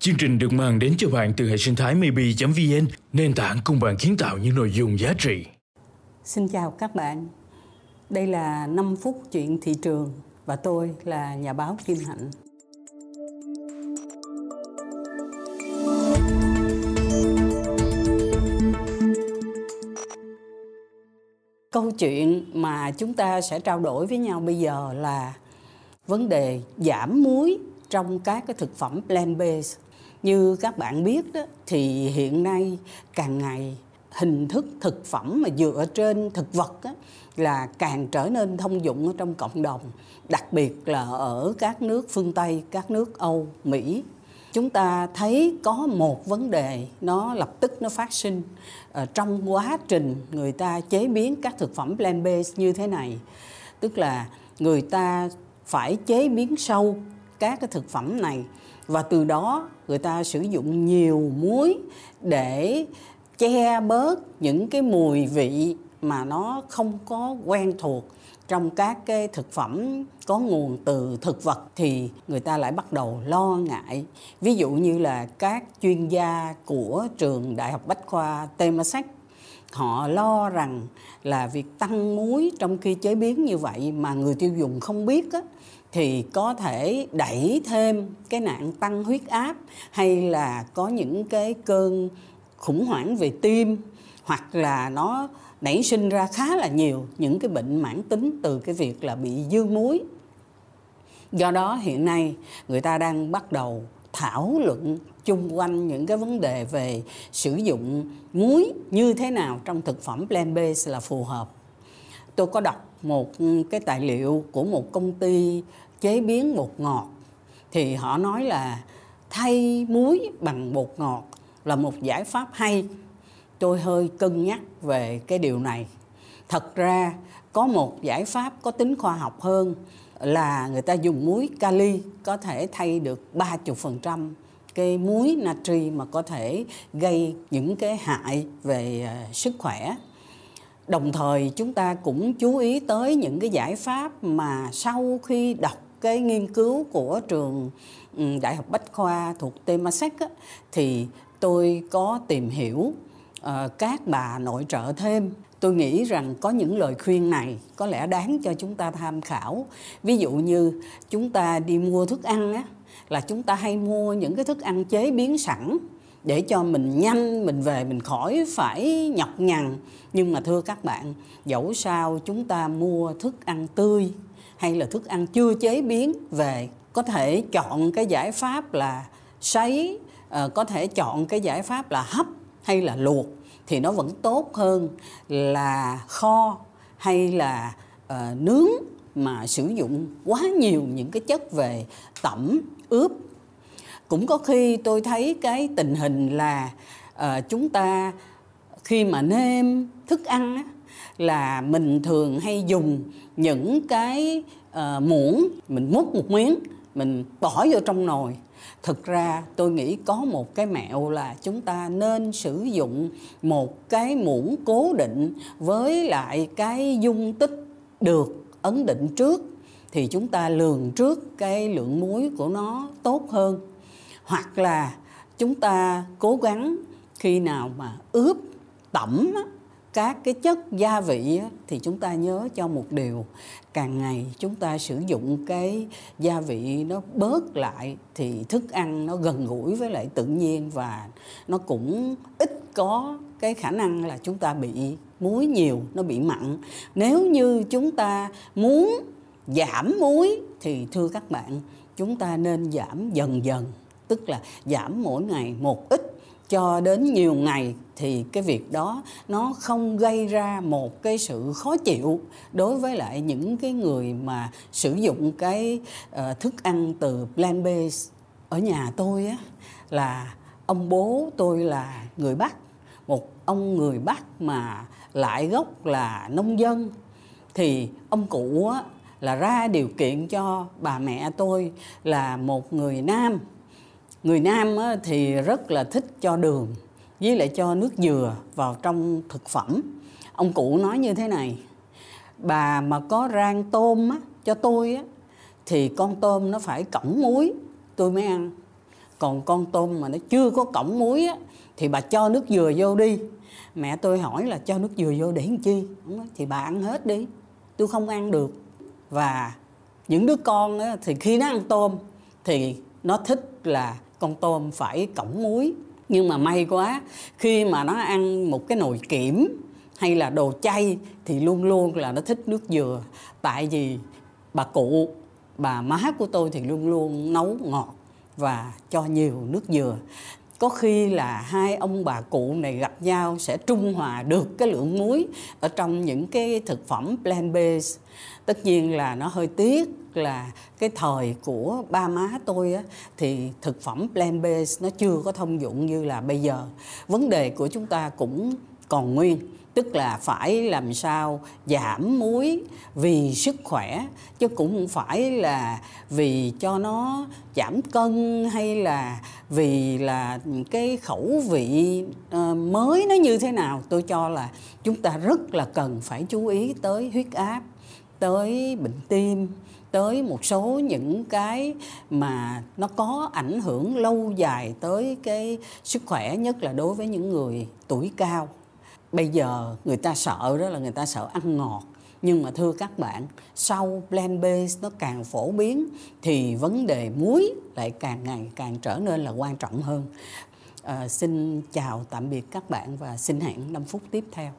Chương trình được mang đến cho bạn từ hệ sinh thái maybe.vn, nền tảng cùng bạn kiến tạo những nội dung giá trị. Xin chào các bạn. Đây là 5 phút chuyện thị trường và tôi là nhà báo Kim Hạnh. Câu chuyện mà chúng ta sẽ trao đổi với nhau bây giờ là vấn đề giảm muối trong các cái thực phẩm plant based như các bạn biết đó thì hiện nay càng ngày hình thức thực phẩm mà dựa trên thực vật đó, là càng trở nên thông dụng ở trong cộng đồng đặc biệt là ở các nước phương tây các nước âu mỹ. Chúng ta thấy có một vấn đề nó lập tức nó phát sinh ở trong quá trình người ta chế biến các thực phẩm plant based như thế này. Tức là người ta phải chế biến sâu các cái thực phẩm này và từ đó người ta sử dụng nhiều muối để che bớt những cái mùi vị mà nó không có quen thuộc trong các cái thực phẩm có nguồn từ thực vật thì người ta lại bắt đầu lo ngại. Ví dụ như là các chuyên gia của trường đại học bách khoa Temasek họ lo rằng là việc tăng muối trong khi chế biến như vậy mà người tiêu dùng không biết á, thì có thể đẩy thêm cái nạn tăng huyết áp hay là có những cái cơn khủng hoảng về tim, hoặc là nó nảy sinh ra khá là nhiều những cái bệnh mãn tính từ cái việc là bị dư muối. Do đó hiện nay người ta đang bắt đầu thảo luận chung quanh những cái vấn đề về sử dụng muối như thế nào trong thực phẩm plant based là phù hợp tôi có đọc một ừ, cái tài liệu của một công ty chế biến bột ngọt. Thì họ nói là thay muối bằng bột ngọt là một giải pháp hay. Tôi hơi cân nhắc về cái điều này. Thật ra, có một giải pháp có tính khoa học hơn là người ta dùng muối kali có thể thay được 30% cái muối natri mà có thể gây những cái hại về ờ, sức khỏe đồng thời chúng ta cũng chú ý tới những cái giải pháp mà sau khi đọc cái nghiên cứu của trường đại học bách khoa thuộc Temasek á, thì tôi có tìm hiểu uh, các bà nội trợ thêm. Tôi nghĩ rằng có những lời khuyên này có lẽ đáng cho chúng ta tham khảo. Ví dụ như chúng ta đi mua thức ăn á là chúng ta hay mua những cái thức ăn chế biến sẵn để cho mình nhanh mình về mình khỏi phải nhọc nhằn. Nhưng mà thưa các bạn dẫu sao chúng ta mua thức ăn tươi hay là thức ăn chưa chế biến về có thể chọn cái giải pháp là sấy ờ, có thể chọn cái giải pháp là hấp hay là luộc thì nó vẫn tốt hơn là kho hay là uh, nướng mà sử dụng quá nhiều những cái chất về tẩm ướp cũng có khi tôi thấy cái tình hình là uh, chúng ta khi mà nêm thức ăn á, là mình thường hay dùng những cái uh, muỗng mình múc một miếng mình bỏ vô trong nồi. Thực ra tôi nghĩ có một cái mẹo là chúng ta nên sử dụng một cái muỗng cố định với lại cái dung tích được ấn định trước thì chúng ta lường trước cái lượng muối của nó tốt hơn hoặc là chúng ta cố gắng khi nào mà ướp tẩm các cái chất gia vị thì chúng ta nhớ cho một điều, càng ngày chúng ta sử dụng cái gia vị nó bớt lại thì thức ăn nó gần gũi với lại tự nhiên và nó cũng ít có cái khả năng là chúng ta bị muối nhiều, nó bị mặn. Nếu như chúng ta muốn giảm muối thì thưa các bạn, chúng ta nên giảm dần dần tức là giảm mỗi ngày một ít cho đến nhiều ngày thì cái việc đó nó không gây ra một cái sự khó chịu đối với lại những cái người mà sử dụng cái uh, thức ăn từ plant based ở nhà tôi á là ông bố tôi là người Bắc một ông người Bắc mà lại gốc là nông dân. Thì ông cụ á, là ra điều kiện cho bà mẹ tôi là một người nam người nam thì rất là thích cho đường với lại cho nước dừa vào trong thực phẩm. Ông cụ nói như thế này bà mà có rang tôm á, cho tôi á, thì con tôm nó phải cổng muối tôi mới ăn. Còn con tôm mà nó chưa có cọng muối á, thì bà cho nước dừa vô đi. Mẹ tôi hỏi là cho nước dừa vô để làm chi? Thì bà ăn hết đi tôi không ăn được. Và những đứa con á, thì khi nó ăn tôm thì nó thích là con tôm phải cổng muối. Nhưng mà may quá, khi mà nó ăn một cái nồi kiểm hay là đồ chay thì luôn luôn là nó thích nước dừa. Tại vì bà cụ, bà má của tôi thì luôn luôn nấu ngọt và cho nhiều nước dừa có khi là hai ông bà cụ này gặp nhau sẽ trung hòa được cái lượng muối ở trong những cái thực phẩm plant based. Tất nhiên là nó hơi tiếc là cái thời của ba má tôi á, thì thực phẩm plant based nó chưa có thông dụng như là bây giờ. Vấn đề của chúng ta cũng còn nguyên, tức là phải làm sao giảm muối vì sức khỏe, chứ cũng không phải là vì cho nó giảm cân hay là vì là cái khẩu vị ờ, mới nó như thế nào. Tôi cho là chúng ta rất là cần phải chú ý tới huyết áp, tới bệnh tim, tới một số những cái mà nó có ảnh hưởng lâu dài tới cái sức khỏe, nhất là đối với những người tuổi cao bây giờ người ta sợ đó là người ta sợ ăn ngọt. Nhưng mà thưa các bạn sau plant based nó càng phổ biến thì vấn đề muối lại càng ngày càng trở nên là quan trọng hơn. À, xin chào tạm biệt các bạn và xin hẹn 5 phút tiếp theo.